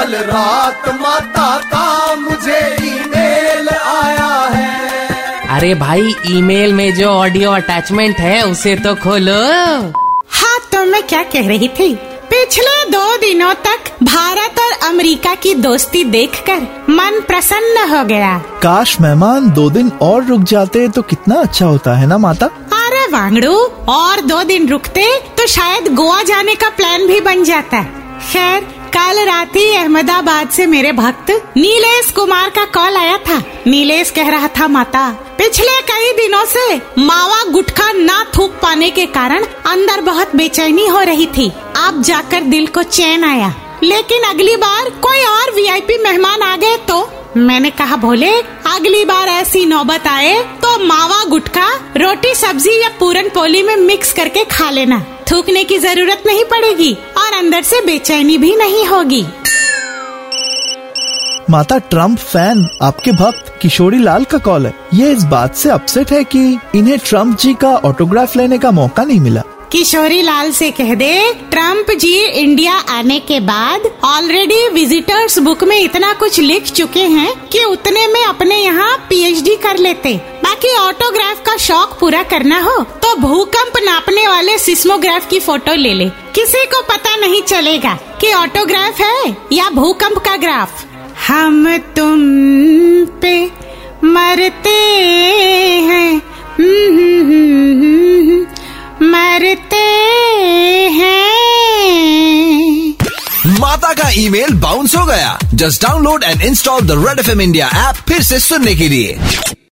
कल रात माता का मुझे ईमेल आया है। अरे भाई ईमेल में जो ऑडियो अटैचमेंट है उसे तो खोलो। हाँ तो मैं क्या कह रही थी? पिछले दो दिनों तक भारत और अमेरिका की दोस्ती देखकर मन प्रसन्न हो गया। काश मेहमान दो दिन और रुक जाते तो कितना अच्छा होता है ना माता? अरे वांगड़ू और दो दिन रुकते तो शायद गोवा जाने का प्लान भी बन जाता। खैर कल रात ही अहमदाबाद से मेरे भक्त नीलेश कुमार का कॉल आया था। नीलेश कह रहा था, माता, पिछले कई दिनों से मावा गुटखा ना थूक पाने के कारण अंदर बहुत बेचैनी हो रही थी। अब जाकर दिल को चैन आया। लेकिन अगली बार कोई और वीआईपी मेहमान आ गए तो? मैंने कहा, भोले, अगली बार ऐसी नौबत आए तो मावा गुटखा, रोटी, सब्ज़ी या पूरन पोली में मिक्स करके खा लेना। थूकने की ज़रूरत नहीं पड़ेगी। अंदर से बेचैनी भी नहीं होगी। माता ट्रंप फ़ैन आपके भक्त किशोरी लाल का कॉल है। ये इस बात से अपसेट है कि इन्हें ट्रंप जी का ऑटोग्राफ लेने का मौका नहीं मिला। किशोरी लाल से कह दे ट्रंप जी इंडिया आने के बाद ऑलरेडी विजिटर्स बुक में इतना कुछ लिख चुके हैं कि उतने में अपने यहाँ पीएचडी कर लेते। बाकी ऑटोग्राफ का शौक पूरा करना हो। भूकंप नापने वाले सिस्मोग्राफ की फ़ोटो ले ले। किसी को पता नहीं चलेगा कि ऑटोग्राफ है या भूकंप का ग्राफ। हम तुम पे मरते हैं। मरते हैं। माता का ईमेल बाउंस हो गया। Just download and install the red F M India app फिर से सुनने के लिए।